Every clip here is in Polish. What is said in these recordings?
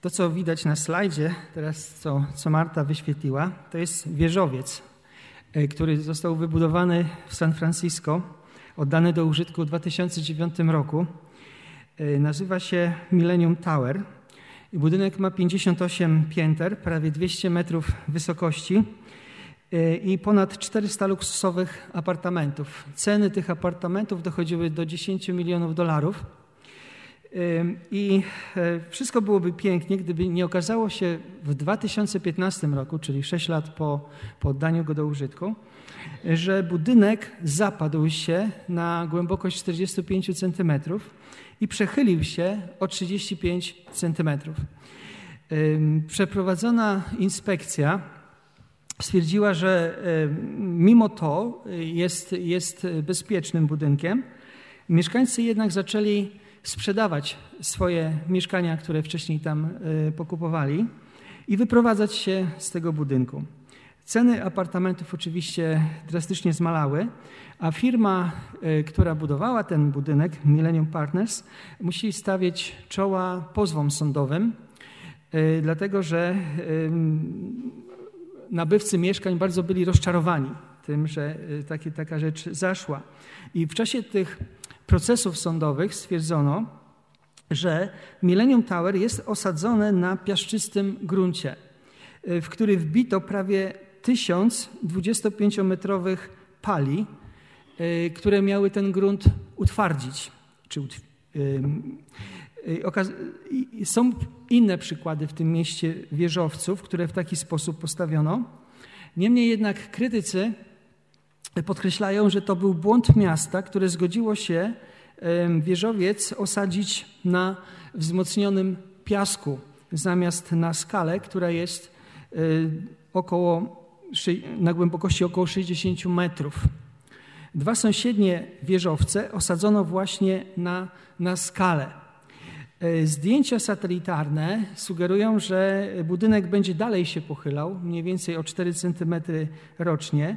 To, co widać na slajdzie, teraz co, co Marta wyświetliła, to jest wieżowiec, e, który został wybudowany w San Francisco, oddany do użytku w 2009 roku. E, nazywa się Millennium Tower. Budynek ma 58 pięter, prawie 200 metrów wysokości e, i ponad 400 luksusowych apartamentów. Ceny tych apartamentów dochodziły do 10 milionów dolarów. I e, wszystko byłoby pięknie, gdyby nie okazało się w 2015 roku, czyli 6 lat po, po oddaniu go do użytku, że budynek zapadł się na głębokość 45 cm i przechylił się o 35 cm. Przeprowadzona inspekcja stwierdziła, że mimo to jest, jest bezpiecznym budynkiem. Mieszkańcy jednak zaczęli sprzedawać swoje mieszkania, które wcześniej tam e, pokupowali i wyprowadzać się z tego budynku. Ceny apartamentów oczywiście drastycznie zmalały, a firma, e, która budowała ten budynek, Millennium Partners, musi stawiać czoła pozwom sądowym, e, dlatego że nabywcy mieszkań bardzo byli rozczarowani tym, że taka rzecz zaszła. I w czasie tych procesów sądowych stwierdzono, że Millennium Tower jest osadzone na piaszczystym gruncie, y, w który wbito prawie tysiąc 25-metrowych pali, y, które miały ten grunt utwardzić. Czy utw y, są inne przykłady w tym mieście wieżowców, które w taki sposób postawiono. Niemniej jednak krytycy podkreślają, że to był błąd miasta, które zgodziło się wieżowiec osadzić na wzmocnionym piasku zamiast na skale, która jest e, około, na głębokości około 60 metrów. Dwa sąsiednie wieżowce osadzono właśnie na, na skalę. E, zdjęcia satelitarne sugerują, że budynek będzie dalej się pochylał, mniej więcej o 4 cm rocznie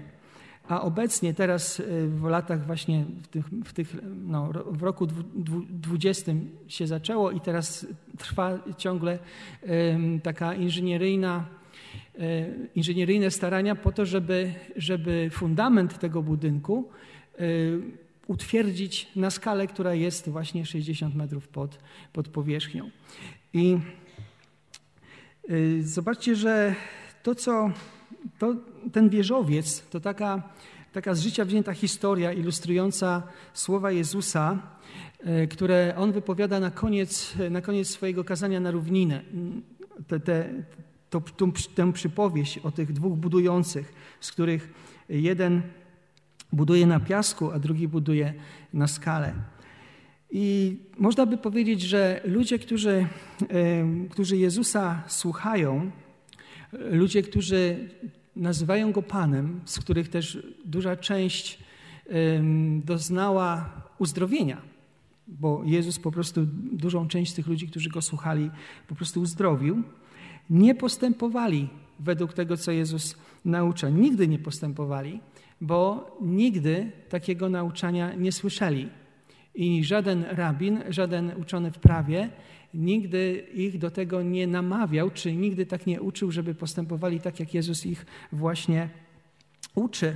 a obecnie teraz y, w latach właśnie w, tych, w, tych, no, w roku 20 się zaczęło i teraz trwa ciągle taka inżynieryjna, y, inżynieryjne starania po to, żeby, żeby fundament tego budynku y, utwierdzić na skalę, która jest właśnie 60 metrów pod, pod powierzchnią. I zobaczcie, że to, co to, ten wieżowiec to taka, taka z życia wzięta historia ilustrująca słowa Jezusa, e, które on wypowiada na koniec, na koniec swojego kazania na równinę. Te, te, to, tą, tę przypowieść o tych dwóch budujących, z których jeden buduje na piasku, a drugi buduje na skale. I można by powiedzieć, że ludzie, którzy, e, którzy Jezusa słuchają, ludzie, którzy nazywają go Panem, z których też duża część doznała uzdrowienia, bo Jezus po prostu dużą część tych ludzi, którzy go słuchali, po prostu uzdrowił, nie postępowali według tego, co Jezus naucza. Nigdy nie postępowali, bo nigdy takiego nauczania nie słyszeli. I żaden rabin, żaden uczony w prawie nigdy ich do tego nie namawiał, czy nigdy tak nie uczył, żeby postępowali tak, jak Jezus ich właśnie uczy.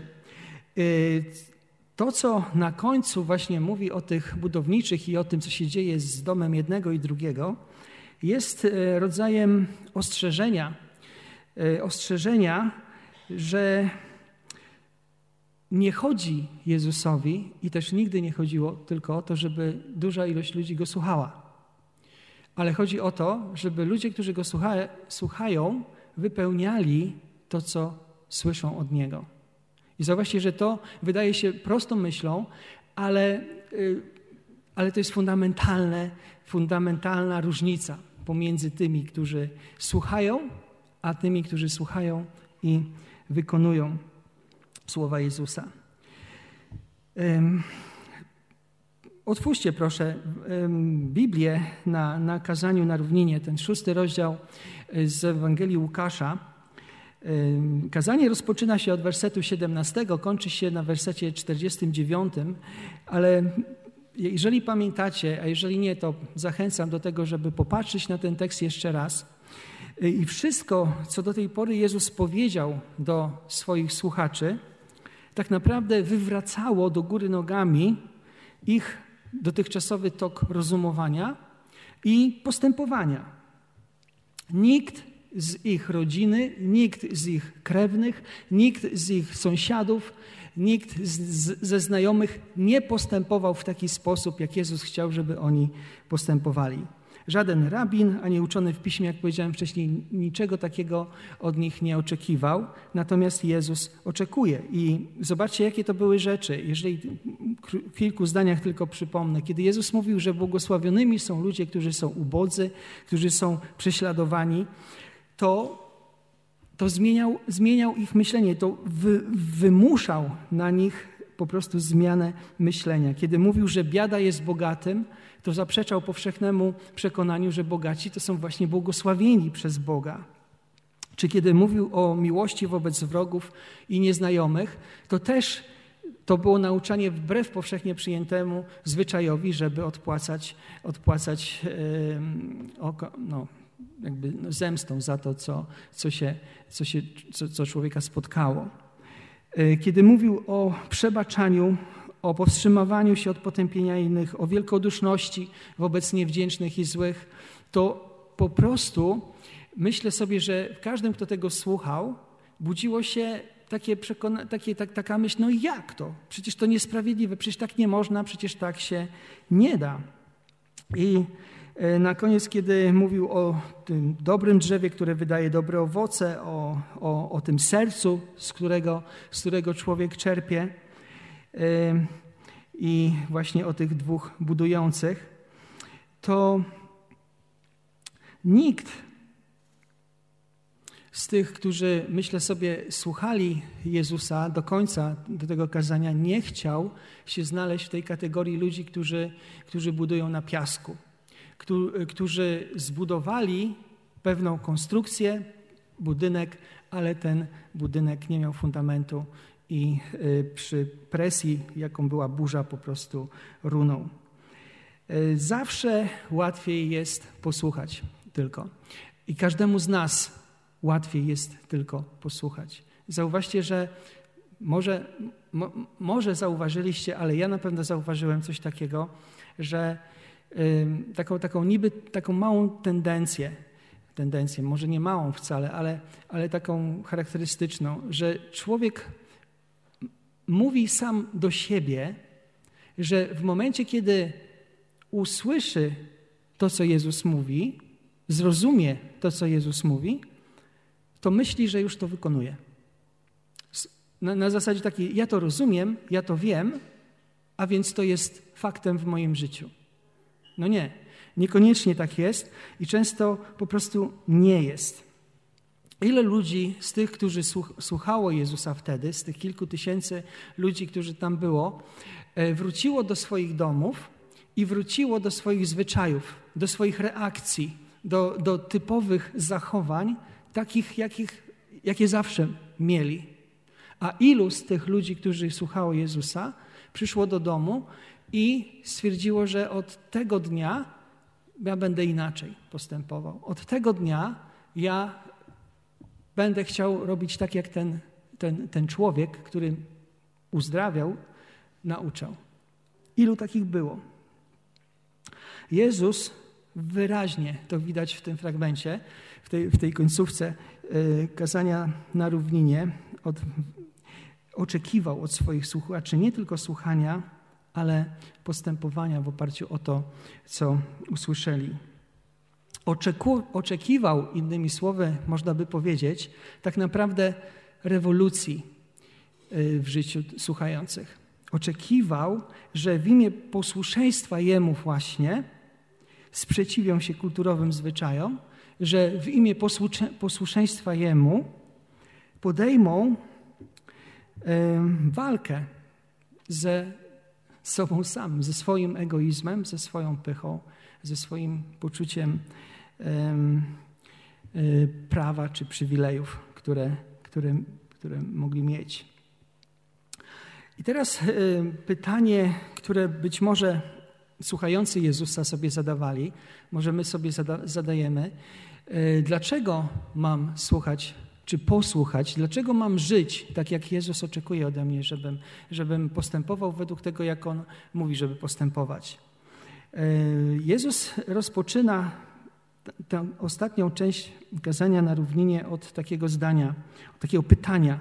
Y, to, co na końcu właśnie mówi o tych budowniczych i o tym, co się dzieje z domem jednego i drugiego, jest y, rodzajem ostrzeżenia, y, ostrzeżenia, że nie chodzi Jezusowi i też nigdy nie chodziło tylko o to, żeby duża ilość ludzi go słuchała ale chodzi o to, żeby ludzie, którzy go słucha, słuchają, wypełniali to, co słyszą od niego. I zauważcie, że to wydaje się prostą myślą, ale, y, ale to jest fundamentalne, fundamentalna różnica pomiędzy tymi, którzy słuchają, a tymi, którzy słuchają i wykonują słowa Jezusa. Otwórzcie proszę Biblię na, na kazaniu na równinie, ten szósty rozdział y, z Ewangelii Łukasza. Kazanie rozpoczyna się od wersetu 17, kończy się na wersecie 49, ale jeżeli pamiętacie, a jeżeli nie, to zachęcam do tego, żeby popatrzeć na ten tekst jeszcze raz. I wszystko, co do tej pory Jezus powiedział do swoich słuchaczy, tak naprawdę wywracało do góry nogami ich dotychczasowy tok rozumowania i postępowania. Nikt z ich rodziny, nikt z ich krewnych, nikt z ich sąsiadów, nikt z, z, ze znajomych nie postępował w taki sposób, jak Jezus chciał, żeby oni postępowali. Żaden rabin, ani uczony w piśmie, jak powiedziałem wcześniej, niczego takiego od nich nie oczekiwał, natomiast Jezus oczekuje. I zobaczcie, jakie to były rzeczy. Jeżeli w kilku zdaniach tylko przypomnę, kiedy Jezus mówił, że błogosławionymi są ludzie, którzy są ubodzy, którzy są prześladowani, to, to zmieniał, zmieniał ich myślenie, to wy, wymuszał na nich po prostu zmianę myślenia. Kiedy mówił, że biada jest bogatym, to zaprzeczał powszechnemu przekonaniu, że bogaci to są właśnie błogosławieni przez Boga. Czy kiedy mówił o miłości wobec wrogów i nieznajomych, to też to było nauczanie wbrew powszechnie przyjętemu zwyczajowi, żeby odpłacać, odpłacać no, jakby no, zemstą za to, co, co, się, co, się, co, co człowieka spotkało. Yy, kiedy mówił o przebaczaniu, o powstrzymywaniu się od potępienia innych, o wielkoduszności wobec niewdzięcznych i złych, to po prostu myślę sobie, że w każdym, kto tego słuchał, budziło się takie przekona- takie, tak, taka myśl, no jak to? Przecież to niesprawiedliwe, przecież tak nie można, przecież tak się nie da. I e, na koniec, kiedy mówił o tym dobrym drzewie, które wydaje dobre owoce, o, o, o tym sercu, z którego, z którego człowiek czerpie, i właśnie o tych dwóch budujących, to nikt z tych, którzy myślę sobie słuchali Jezusa do końca do tego kazania, nie chciał się znaleźć w tej kategorii ludzi, którzy, którzy budują na piasku, którzy zbudowali pewną konstrukcję, budynek, ale ten budynek nie miał fundamentu i y, przy presji, jaką była burza, po prostu runął. Y, zawsze łatwiej jest posłuchać tylko. I każdemu z nas łatwiej jest tylko posłuchać. Zauważcie, że może, mo, może zauważyliście, ale ja na pewno zauważyłem coś takiego, że y, taką, taką niby taką małą tendencję, tendencję, może nie małą wcale, ale, ale taką charakterystyczną, że człowiek mówi sam do siebie, że w momencie, kiedy usłyszy to, co Jezus mówi, zrozumie to, co Jezus mówi, to myśli, że już to wykonuje. Na, na, zasadzie takiej, ja to rozumiem, ja to wiem, a więc to jest faktem w moim życiu. No nie, niekoniecznie tak jest i często po prostu nie jest. Ile ludzi z tych, którzy słuchało Jezusa wtedy, z tych kilku tysięcy ludzi, którzy tam było, e, wróciło do swoich domów i wróciło do swoich zwyczajów, do swoich reakcji, do, do typowych zachowań, takich, jakich, jakie zawsze mieli. A ilu z tych ludzi, którzy słuchało Jezusa, przyszło do domu i stwierdziło, że od tego dnia ja będę inaczej postępował. Od tego dnia ja Będę chciał robić tak, jak ten, ten, ten człowiek, który uzdrawiał, nauczał. Ilu takich było? Jezus wyraźnie, to widać w tym fragmencie, w tej, w tej końcówce yy, kazania na równinie, od, oczekiwał od swoich słuchaczy nie tylko słuchania, ale postępowania w oparciu o to, co usłyszeli oczeku, oczekiwał, innymi słowy, można by powiedzieć, tak naprawdę rewolucji y, w życiu słuchających. Oczekiwał, że w imię posłuszeństwa Jemu właśnie sprzeciwią się kulturowym zwyczajom, że w imię posłuszeństwa Jemu podejmą walkę ze sobą samym, ze swoim egoizmem, ze swoją pychą, ze swoim poczuciem prawa czy przywilejów, które, które, które mogli mieć. I teraz y, pytanie, które być może słuchający Jezusa sobie zadawali, może my sobie zada zadajemy, e, dlaczego mam słuchać czy posłuchać, dlaczego mam żyć tak, jak Jezus oczekuje ode mnie, żebym, żebym postępował według tego, jak On mówi, żeby postępować. Jezus rozpoczyna tę ostatnią część kazania na równinie od takiego zdania, od takiego pytania.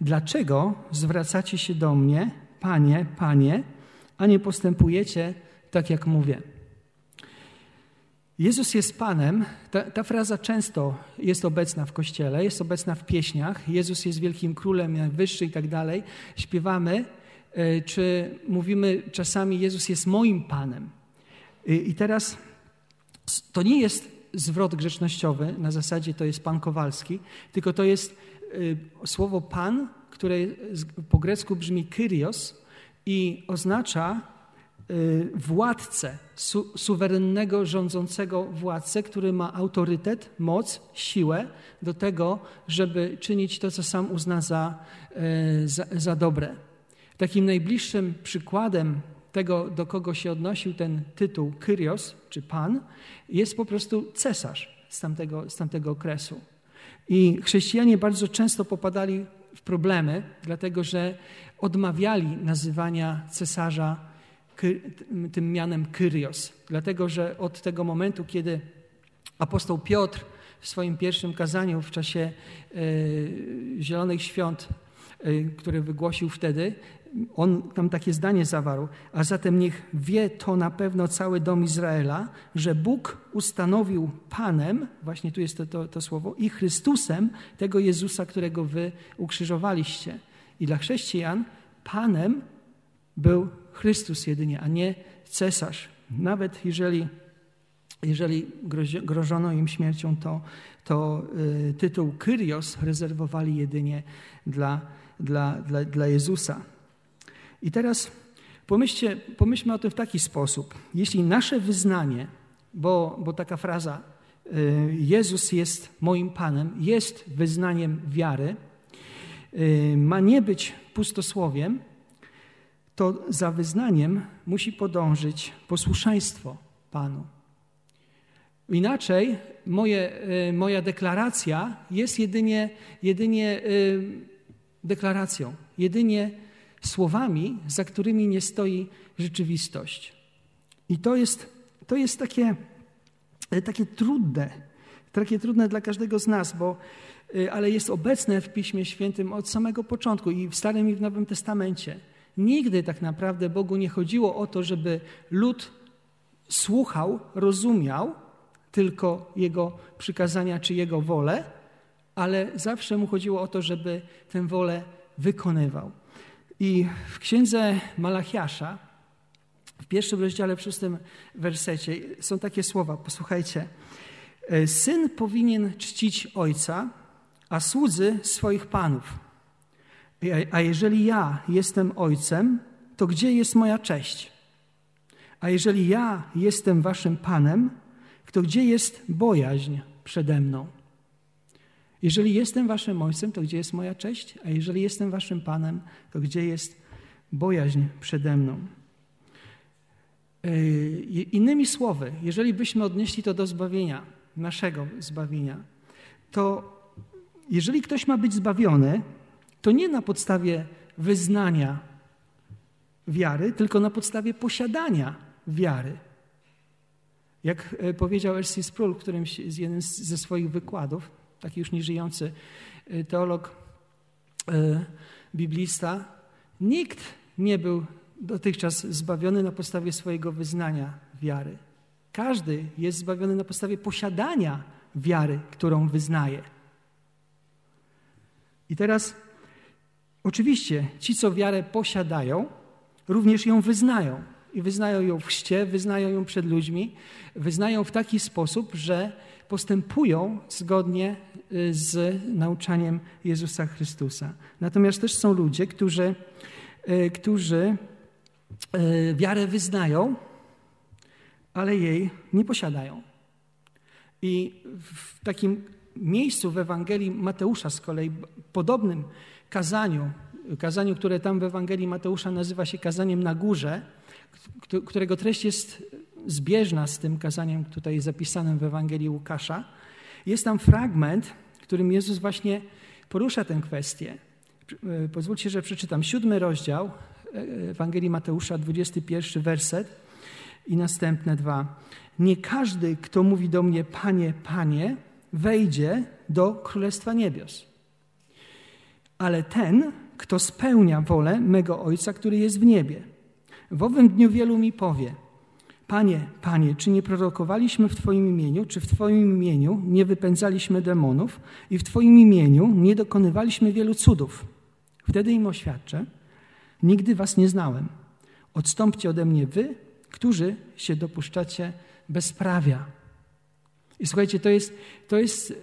Dlaczego zwracacie się do mnie, Panie, Panie, a nie postępujecie tak, jak mówię? Jezus jest Panem. Ta, ta, fraza często jest obecna w kościele, jest obecna w pieśniach. Jezus jest wielkim królem, wyższy i tak dalej. Śpiewamy, e, czy mówimy czasami Jezus jest moim Panem. I teraz to nie jest zwrot grzecznościowy, na zasadzie to jest Pan Kowalski, tylko to jest e, słowo Pan, które po grecku brzmi Kyrios i oznacza Y, władcę, su, suwerennego, rządzącego władcę, który ma autorytet, moc, siłę do tego, żeby czynić to, co sam uzna za, y, za, za dobre. Takim najbliższym przykładem tego, do kogo się odnosił ten tytuł Kyrios, czy Pan, jest po prostu cesarz z tamtego, z tamtego okresu. I chrześcijanie bardzo często popadali w problemy, dlatego że odmawiali nazywania cesarza tym mianem Kyrios. Dlatego, że od tego momentu, kiedy apostoł Piotr w swoim pierwszym kazaniu w czasie e, Zielonych Świąt, e, które wygłosił wtedy, on tam takie zdanie zawarł, a zatem niech wie to na pewno cały dom Izraela, że Bóg ustanowił Panem, właśnie tu jest to, to, to słowo, i Chrystusem tego Jezusa, którego wy ukrzyżowaliście. I dla chrześcijan Panem był Chrystus jedynie, a nie cesarz. Nawet jeżeli, jeżeli grożono im śmiercią, to, to y, tytuł Kyrios rezerwowali jedynie dla, dla, dla, dla Jezusa. I teraz pomyślcie, pomyślmy o tym w taki sposób. Jeśli nasze wyznanie, bo, bo taka fraza y, Jezus jest moim Panem, jest wyznaniem wiary, y, ma nie być pustosłowiem, to za wyznaniem musi podążyć posłuszeństwo Panu. Inaczej moje, e, moja deklaracja jest jedynie, jedynie deklaracją, jedynie słowami, za którymi nie stoi rzeczywistość. I to jest, to jest takie, e, takie trudne, takie trudne dla każdego z nas, bo ale jest obecne w Piśmie Świętym od samego początku i w Starym i w Nowym Testamencie. Nigdy tak naprawdę Bogu nie chodziło o to, żeby lud słuchał, rozumiał tylko Jego przykazania czy Jego wolę, ale zawsze mu chodziło o to, żeby tę wolę wykonywał. I w księdze Malachiasza, w pierwszym rozdziale, w szóstym wersecie są takie słowa, posłuchajcie. Syn powinien czcić ojca, a słudzy swoich panów. A jeżeli ja jestem ojcem, to gdzie jest moja cześć? A jeżeli ja jestem waszym panem, to gdzie jest bojaźń przede mną? Jeżeli jestem waszym ojcem, to gdzie jest moja cześć? A jeżeli jestem waszym panem, to gdzie jest bojaźń przede mną? Innymi słowy, jeżeli byśmy odnieśli to do zbawienia, naszego zbawienia, to jeżeli ktoś ma być zbawiony, to nie na podstawie wyznania wiary, tylko na podstawie posiadania wiary. Jak e, powiedział R.C. Sproul w którymś z jednym ze swoich wykładów, taki już nieżyjący e, teolog, e, biblista, nikt nie był dotychczas zbawiony na podstawie swojego wyznania wiary. Każdy jest zbawiony na podstawie posiadania wiary, którą wyznaje. I teraz Oczywiście ci, co wiarę posiadają, również ją wyznają. I wyznają ją w chście, wyznają ją przed ludźmi, wyznają w taki sposób, że postępują zgodnie y, z nauczaniem Jezusa Chrystusa. Natomiast też są ludzie, którzy, y, którzy y, wiarę wyznają, ale jej nie posiadają. I w takim miejscu w Ewangelii Mateusza z kolei, podobnym kazaniu, kazaniu, które tam w Ewangelii Mateusza nazywa się kazaniem na górze, którego treść jest zbieżna z tym kazaniem tutaj zapisanym w Ewangelii Łukasza. Jest tam fragment, w którym Jezus właśnie porusza tę kwestię. E, pozwólcie, że przeczytam siódmy rozdział e, Ewangelii Mateusza, 21 werset i następne dwa. Nie każdy, kto mówi do mnie, Panie, Panie, wejdzie do Królestwa Niebios, ale ten, kto spełnia wolę mego Ojca, który jest w niebie. W owym dniu wielu mi powie, Panie, Panie, czy nie prorokowaliśmy w Twoim imieniu, czy w Twoim imieniu nie wypędzaliśmy demonów i w Twoim imieniu nie dokonywaliśmy wielu cudów? Wtedy im oświadczę, nigdy Was nie znałem. Odstąpcie ode mnie Wy, którzy się dopuszczacie bezprawia. I słuchajcie, to jest, to jest e,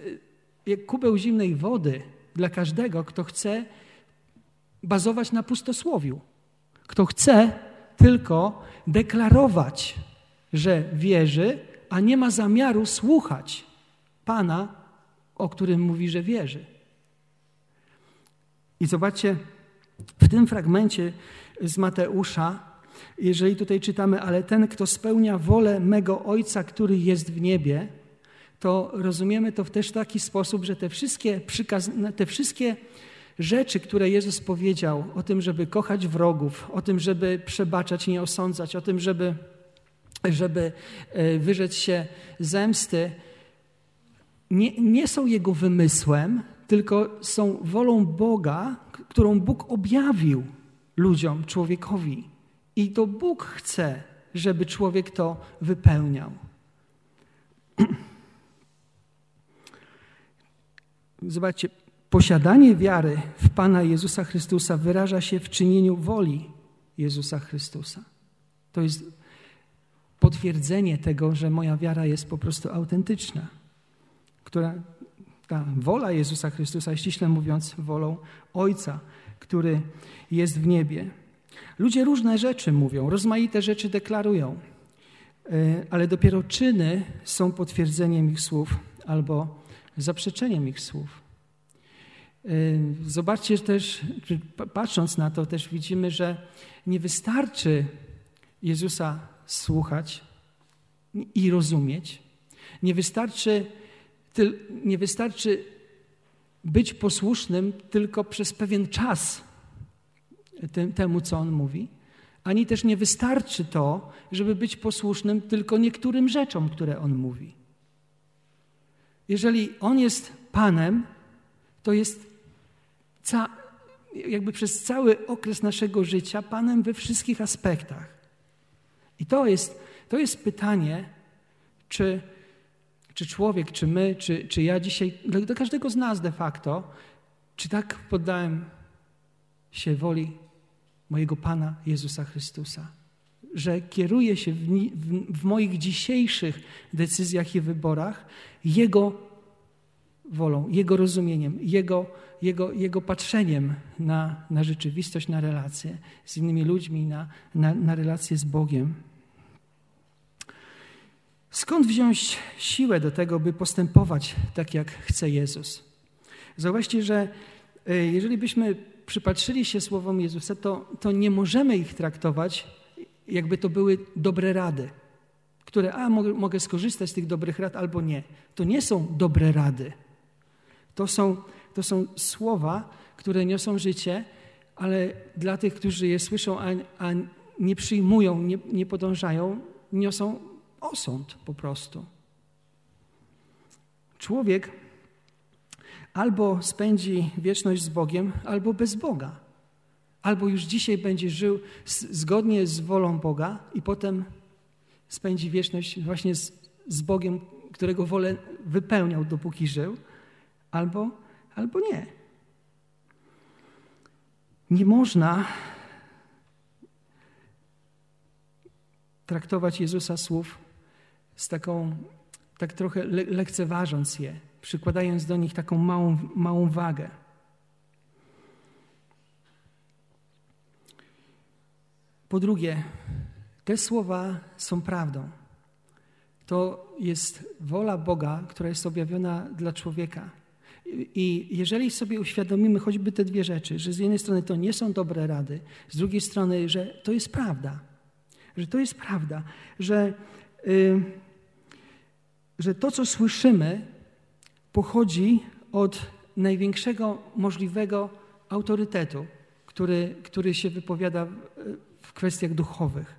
jak kubeł zimnej wody dla każdego, kto chce bazować na pustosłowiu. Kto chce tylko deklarować, że wierzy, a nie ma zamiaru słuchać Pana, o którym mówi, że wierzy. I zobaczcie, w tym fragmencie z Mateusza, jeżeli tutaj czytamy, ale ten, kto spełnia wolę mego Ojca, który jest w niebie, to rozumiemy to w też taki sposób, że te wszystkie, przykaz, te wszystkie rzeczy, które Jezus powiedział o tym, żeby kochać wrogów, o tym, żeby przebaczać nie osądzać, o tym, żeby, żeby e, wyrzec się zemsty, nie, nie są Jego wymysłem, tylko są wolą Boga, którą Bóg objawił ludziom, człowiekowi. I to Bóg chce, żeby człowiek to wypełniał. Zobaczcie, posiadanie wiary w Pana Jezusa Chrystusa wyraża się w czynieniu woli Jezusa Chrystusa. To jest potwierdzenie tego, że moja wiara jest po prostu autentyczna, która ta wola Jezusa Chrystusa, ściśle mówiąc, wolą Ojca, który jest w niebie. Ludzie różne rzeczy mówią, rozmaite rzeczy deklarują, e, ale dopiero czyny są potwierdzeniem ich słów albo zaprzeczeniem ich słów. E, zobaczcie też, patrząc na to, też widzimy, że nie wystarczy Jezusa słuchać i rozumieć. Nie wystarczy, nie wystarczy być posłusznym tylko przez pewien czas temu, co On mówi. Ani też nie wystarczy to, żeby być posłusznym tylko niektórym rzeczom, które On mówi. Jeżeli On jest Panem, to jest ca, jakby przez cały okres naszego życia Panem we wszystkich aspektach. I to jest, to jest pytanie, czy, czy człowiek, czy my, czy, czy ja dzisiaj, do każdego z nas de facto, czy tak poddałem się woli mojego Pana Jezusa Chrystusa że kieruję się w, w, w, moich dzisiejszych decyzjach i wyborach Jego wolą, Jego rozumieniem, Jego, Jego, Jego patrzeniem na, na rzeczywistość, na relacje z innymi ludźmi, na, na, na relacje z Bogiem. Skąd wziąć siłę do tego, by postępować tak, jak chce Jezus? Zauważcie, że e, jeżeli byśmy przypatrzyli się słowom Jezusa, to, to nie możemy ich traktować, jakby to były dobre rady, które, a mogę, skorzystać z tych dobrych rad albo nie. To nie są dobre rady. To są, to są słowa, które niosą życie, ale dla tych, którzy je słyszą, a, a nie przyjmują, nie, nie podążają, niosą osąd po prostu. Człowiek albo spędzi wieczność z Bogiem, albo bez Boga. Albo już dzisiaj będzie żył zgodnie z wolą Boga i potem spędzi wieczność właśnie z, z Bogiem, którego wolę wypełniał, dopóki żył, albo, albo nie. Nie można traktować Jezusa słów z taką, tak trochę le lekceważąc je, przykładając do nich taką małą, małą wagę. Po drugie, te słowa są prawdą. To jest wola Boga, która jest objawiona dla człowieka. I jeżeli sobie uświadomimy choćby te dwie rzeczy, że z jednej strony to nie są dobre rady, z drugiej strony, że to jest prawda, że to jest prawda, że, y, że to, co słyszymy, pochodzi od największego możliwego autorytetu, który, który się wypowiada w kwestiach duchowych.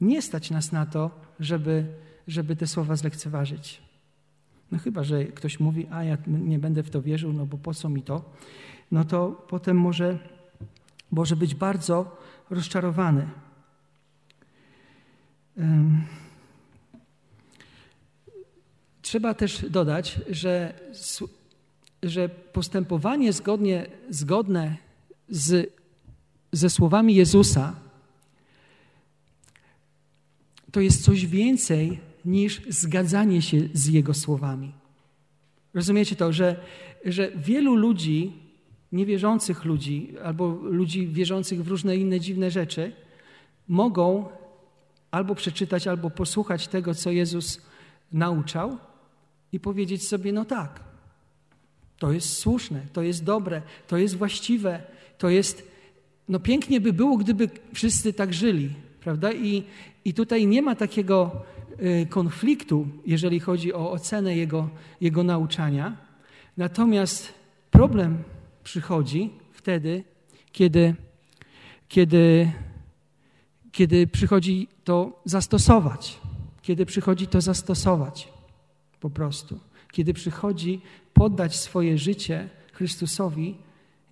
Nie stać nas na to, żeby, żeby te słowa zlekceważyć. No chyba, że ktoś mówi, a ja nie będę w to wierzył, no bo po co mi to? No to potem może, może być bardzo rozczarowany. Trzeba też dodać, że, że postępowanie zgodnie, zgodne z, ze słowami Jezusa to jest coś więcej niż zgadzanie się z Jego słowami. Rozumiecie to, że, że wielu ludzi, niewierzących ludzi, albo ludzi wierzących w różne inne dziwne rzeczy, mogą albo przeczytać, albo posłuchać tego, co Jezus nauczał i powiedzieć sobie: No tak, to jest słuszne, to jest dobre, to jest właściwe, to jest. No pięknie by było, gdyby wszyscy tak żyli, prawda? I, i tutaj nie ma takiego konfliktu, jeżeli chodzi o ocenę jego, jego nauczania. Natomiast problem przychodzi wtedy, kiedy, kiedy, kiedy przychodzi to zastosować. Kiedy przychodzi to zastosować po prostu. Kiedy przychodzi poddać swoje życie Chrystusowi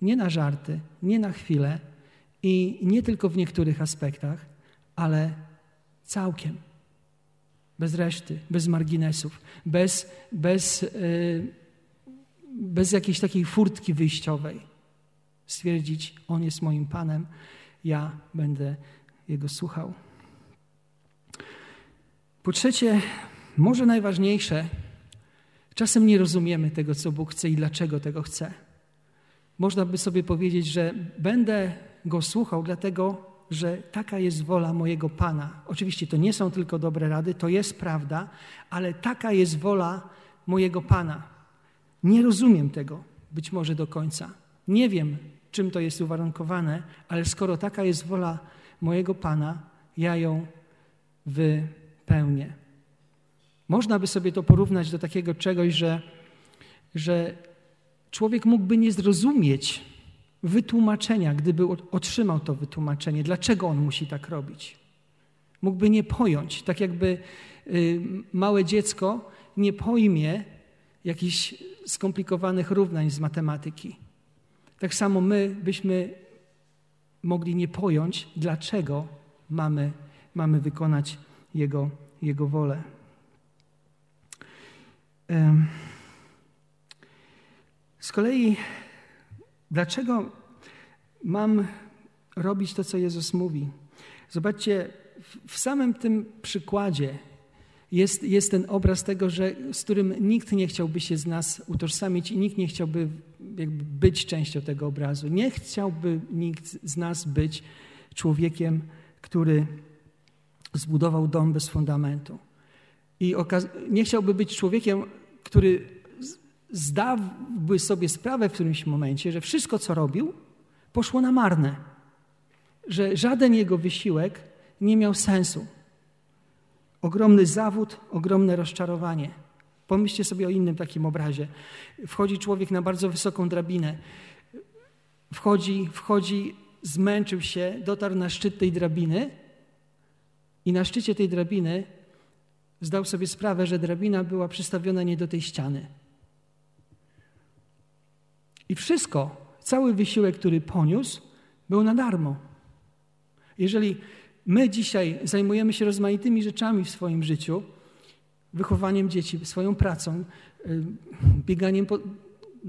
nie na żarty, nie na chwilę i nie tylko w niektórych aspektach, ale całkiem. Bez reszty, bez marginesów, bez, bez, yy, bez jakiejś takiej furtki wyjściowej. Stwierdzić, On jest moim Panem, ja będę Jego słuchał. Po trzecie, może najważniejsze, czasem nie rozumiemy tego, co Bóg chce i dlaczego tego chce. Można by sobie powiedzieć, że będę Go słuchał, dlatego że taka jest wola mojego Pana. Oczywiście to nie są tylko dobre rady, to jest prawda, ale taka jest wola mojego Pana. Nie rozumiem tego być może do końca. Nie wiem, czym to jest uwarunkowane, ale skoro taka jest wola mojego Pana, ja ją wypełnię. Można by sobie to porównać do takiego czegoś, że, że człowiek mógłby nie zrozumieć wytłumaczenia, gdyby otrzymał to wytłumaczenie, dlaczego on musi tak robić. Mógłby nie pojąć, tak jakby y, małe dziecko nie pojmie jakichś skomplikowanych równań z matematyki. Tak samo my byśmy mogli nie pojąć, dlaczego mamy, mamy wykonać Jego, Jego wolę. Z kolei Dlaczego mam robić to, co Jezus mówi? Zobaczcie, w samym tym przykładzie jest, jest ten obraz tego, że, z którym nikt nie chciałby się z nas utożsamić i nikt nie chciałby być częścią tego obrazu. Nie chciałby nikt z nas być człowiekiem, który zbudował dom bez fundamentu. I nie chciałby być człowiekiem, który zdałby sobie sprawę w którymś momencie, że wszystko, co robił, poszło na marne, że żaden jego wysiłek nie miał sensu. Ogromny zawód, ogromne rozczarowanie. Pomyślcie sobie o innym takim obrazie. Wchodzi człowiek na bardzo wysoką drabinę. Wchodzi, wchodzi, zmęczył się, dotarł na szczyt tej drabiny i na szczycie tej drabiny zdał sobie sprawę, że drabina była przystawiona nie do tej ściany. I wszystko, cały wysiłek, który poniósł, był na darmo. Jeżeli my dzisiaj zajmujemy się rozmaitymi rzeczami w swoim życiu, wychowaniem dzieci, swoją pracą, y, bieganiem po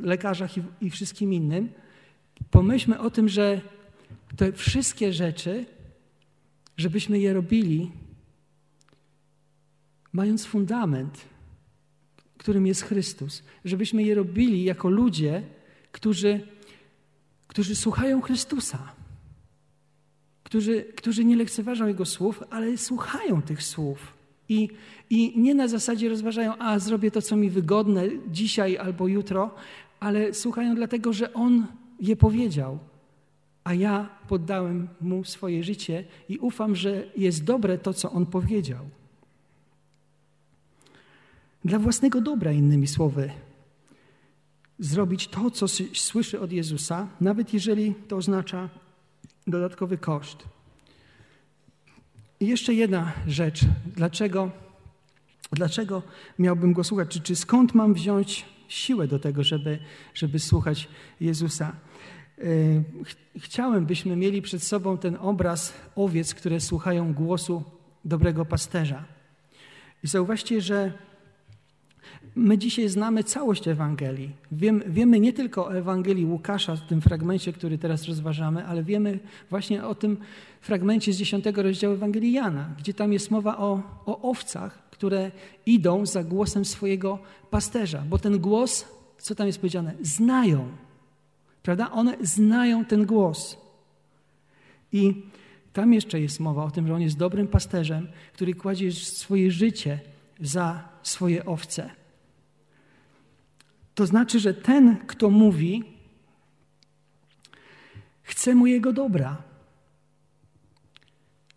lekarzach i, i wszystkim innym, pomyślmy o tym, że te wszystkie rzeczy, żebyśmy je robili, mając fundament, którym jest Chrystus, żebyśmy je robili jako ludzie, którzy, którzy słuchają Chrystusa, którzy, którzy nie lekceważą Jego słów, ale słuchają tych słów. I, I nie na zasadzie rozważają, a zrobię to, co mi wygodne dzisiaj albo jutro, ale słuchają dlatego, że On je powiedział. a ja poddałem mu swoje życie i ufam, że jest dobre to, co on powiedział. Dla własnego dobra, innymi słowy, zrobić to, co słyszy od Jezusa, nawet jeżeli to oznacza dodatkowy koszt. I jeszcze jedna rzecz. Dlaczego, dlaczego miałbym go słuchać? Czy, czy skąd mam wziąć siłę do tego, żeby, żeby słuchać Jezusa? E, chciałem, byśmy mieli przed sobą ten obraz owiec, które słuchają głosu dobrego pasterza. I zauważcie, że My dzisiaj znamy całość Ewangelii. Wiemy, nie tylko o Ewangelii Łukasza, w tym fragmencie, który teraz rozważamy, ale wiemy właśnie o tym fragmencie z dziesiątego rozdziału Ewangelii Jana, gdzie tam jest mowa o, o owcach, które idą za głosem swojego pasterza, bo ten głos, co tam jest powiedziane, znają. Prawda? One znają ten głos. I tam jeszcze jest mowa o tym, że on jest dobrym pasterzem, który kładzie swoje życie za swoje owce. To znaczy, że ten, kto mówi, chce mojego dobra.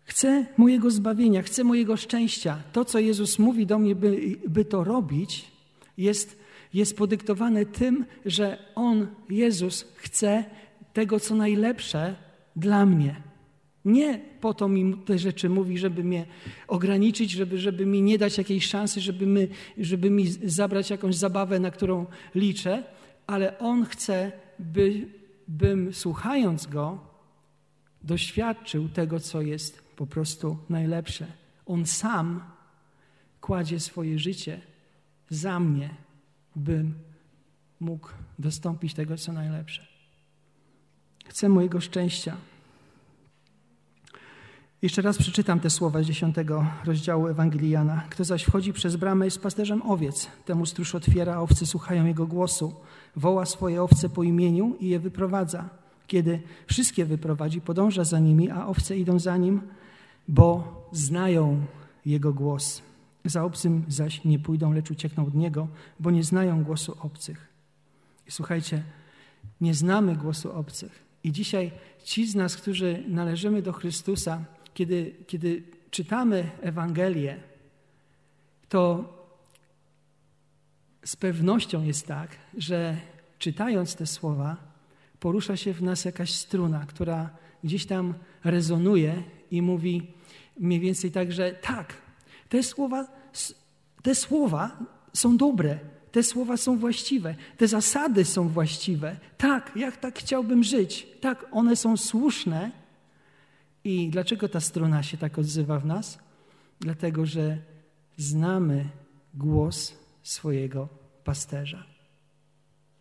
Chce mojego zbawienia, chce mojego szczęścia. To, co Jezus mówi do mnie, by, by to robić, jest, jest podyktowane tym, że On, Jezus, chce tego, co najlepsze dla mnie. Nie po to mi te rzeczy mówi, żeby mnie ograniczyć, żeby, żeby mi nie dać jakiejś szansy, żeby, my, żeby mi zabrać jakąś zabawę, na którą liczę, ale On chce, by, bym słuchając Go doświadczył tego, co jest po prostu najlepsze. On sam kładzie swoje życie za mnie, bym mógł dostąpić tego, co najlepsze. Chcę mojego szczęścia. Jeszcze raz przeczytam te słowa z dziesiątego rozdziału Ewangelii Jana. Kto zaś wchodzi przez bramę jest pasterzem owiec. Temu stróż otwiera, a słuchają jego głosu. Woła swoje owce po imieniu i je wyprowadza. Kiedy wszystkie wyprowadzi, podąża za nimi, a owce idą za nim, bo znają jego głos. Za obcym zaś nie pójdą, lecz uciekną od niego, bo nie znają głosu obcych. I słuchajcie, nie znamy głosu obcych. I dzisiaj ci z nas, którzy należymy do Chrystusa, kiedy, kiedy czytamy Ewangelię, to z pewnością jest tak, że czytając te słowa, porusza się w nas jakaś struna, która gdzieś tam rezonuje i mówi mniej więcej tak, że tak, te słowa, te słowa są dobre, te słowa są właściwe, te zasady są właściwe. Tak, jak tak chciałbym żyć. Tak, one są słuszne i dlaczego ta strona się tak odzywa w nas? Dlatego, że znamy głos swojego pasterza.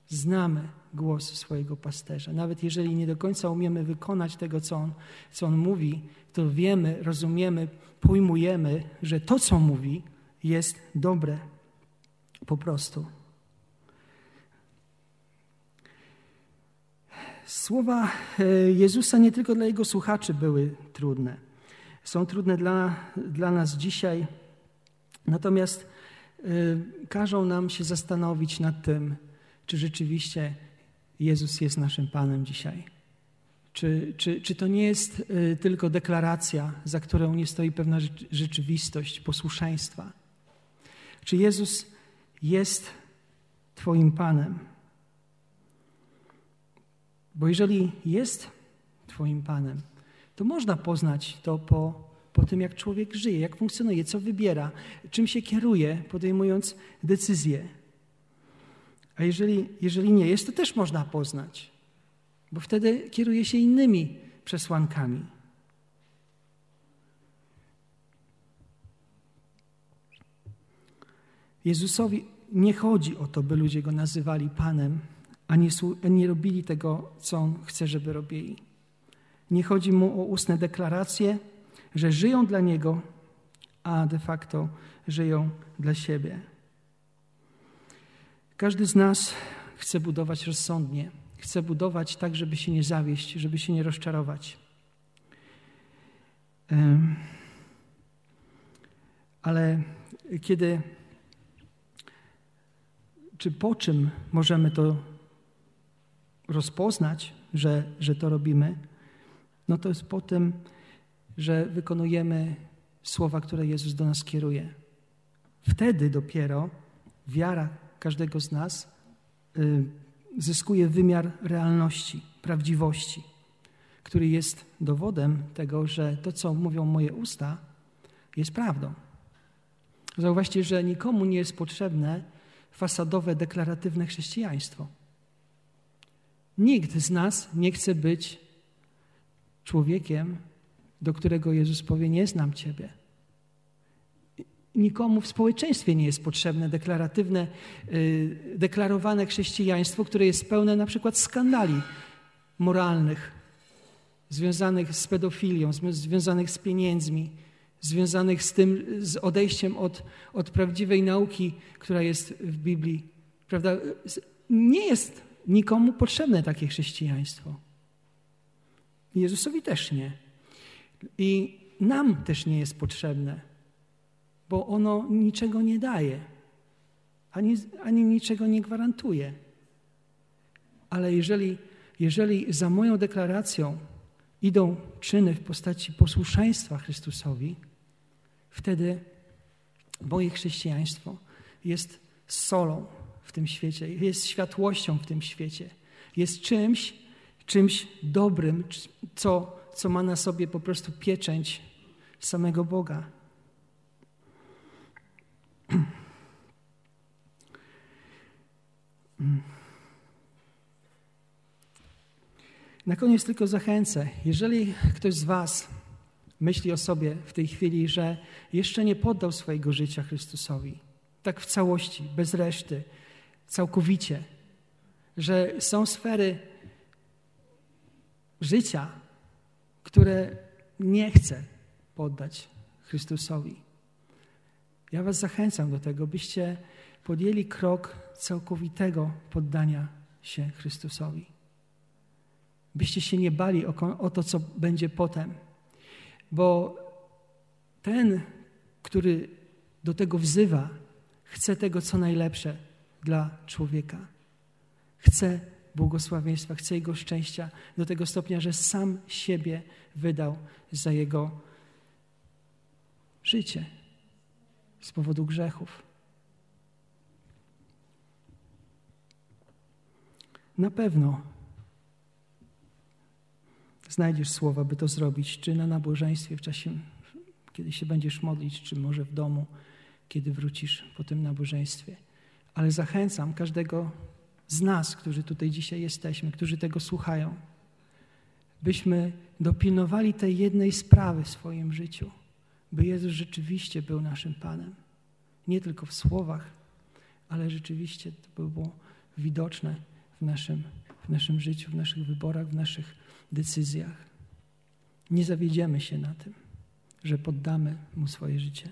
Znamy głos swojego pasterza. Nawet jeżeli nie do końca umiemy wykonać tego, co on, co on mówi, to wiemy, rozumiemy, pojmujemy, że to, co mówi, jest dobre. Po prostu. Słowa e, Jezusa nie tylko dla Jego słuchaczy były trudne. Są trudne dla, dla nas dzisiaj. Natomiast y, każą nam się zastanowić nad tym, czy rzeczywiście Jezus jest naszym Panem dzisiaj. Czy, czy, czy to nie jest y, tylko deklaracja, za którą nie stoi pewna rzeczywistość posłuszeństwa? Czy Jezus jest Twoim Panem? Bo jeżeli jest Twoim Panem, to można poznać to po, po tym, jak człowiek żyje, jak funkcjonuje, co wybiera, czym się kieruje, podejmując decyzje. A jeżeli, jeżeli nie jest, to też można poznać, bo wtedy kieruje się innymi przesłankami. Jezusowi nie chodzi o to, by ludzie go nazywali Panem, a nie, nie robili tego, co On chce, żeby robili. Nie chodzi mu o ustne deklaracje, że żyją dla Niego, a de facto żyją dla siebie. Każdy z nas chce budować rozsądnie, chce budować tak, żeby się nie zawieść, żeby się nie rozczarować. Ale kiedy, czy po czym możemy to rozpoznać, że, że to robimy, No to jest po tym, że wykonujemy słowa, które Jezus do nas kieruje. Wtedy dopiero wiara każdego z nas y, zyskuje wymiar realności, prawdziwości, który jest dowodem tego, że to, co mówią moje usta, jest prawdą. Zauważcie, że nikomu nie jest potrzebne fasadowe, deklaratywne chrześcijaństwo. Nikt z nas nie chce być człowiekiem, do którego Jezus powie: Nie znam Ciebie. Nikomu w społeczeństwie nie jest potrzebne deklaratywne, yy, deklarowane chrześcijaństwo, które jest pełne na przykład skandali moralnych, związanych z pedofilią, związanych z pieniędzmi, związanych z tym, z odejściem od, od prawdziwej nauki, która jest w Biblii. Prawda? Nie jest nikomu potrzebne takie chrześcijaństwo. Jezusowi też nie. I nam też nie jest potrzebne, bo ono niczego nie daje, ani, ani niczego nie gwarantuje. Ale jeżeli, jeżeli za moją deklaracją idą czyny w postaci posłuszeństwa Chrystusowi, wtedy moje chrześcijaństwo jest solą w tym świecie, jest światłością w tym świecie, jest czymś, czymś dobrym, co, co ma na sobie po prostu pieczęć samego Boga. Na koniec tylko zachęcę, jeżeli ktoś z Was myśli o sobie w tej chwili, że jeszcze nie poddał swojego życia Chrystusowi, tak w całości, bez reszty, całkowicie, że są sfery życia, które nie chce poddać Chrystusowi. Ja Was zachęcam do tego, byście podjęli krok całkowitego poddania się Chrystusowi. Byście się nie bali o, o to, co będzie potem, bo ten, który do tego wzywa, chce tego, co najlepsze dla człowieka. Chce błogosławieństwa, chce Jego szczęścia do tego stopnia, że sam siebie wydał za Jego życie z powodu grzechów. Na pewno znajdziesz słowa, by to zrobić, czy na nabożeństwie w czasie, kiedy się będziesz modlić, czy może w domu, kiedy wrócisz po tym nabożeństwie. Ale zachęcam każdego z nas, którzy tutaj dzisiaj jesteśmy, którzy tego słuchają, byśmy dopilnowali tej jednej sprawy w swoim życiu, by Jezus rzeczywiście był naszym Panem. Nie tylko w słowach, ale rzeczywiście to by było widoczne w naszym, w naszym życiu, w naszych wyborach, w naszych decyzjach. Nie zawiedziemy się na tym, że poddamy Mu swoje życie.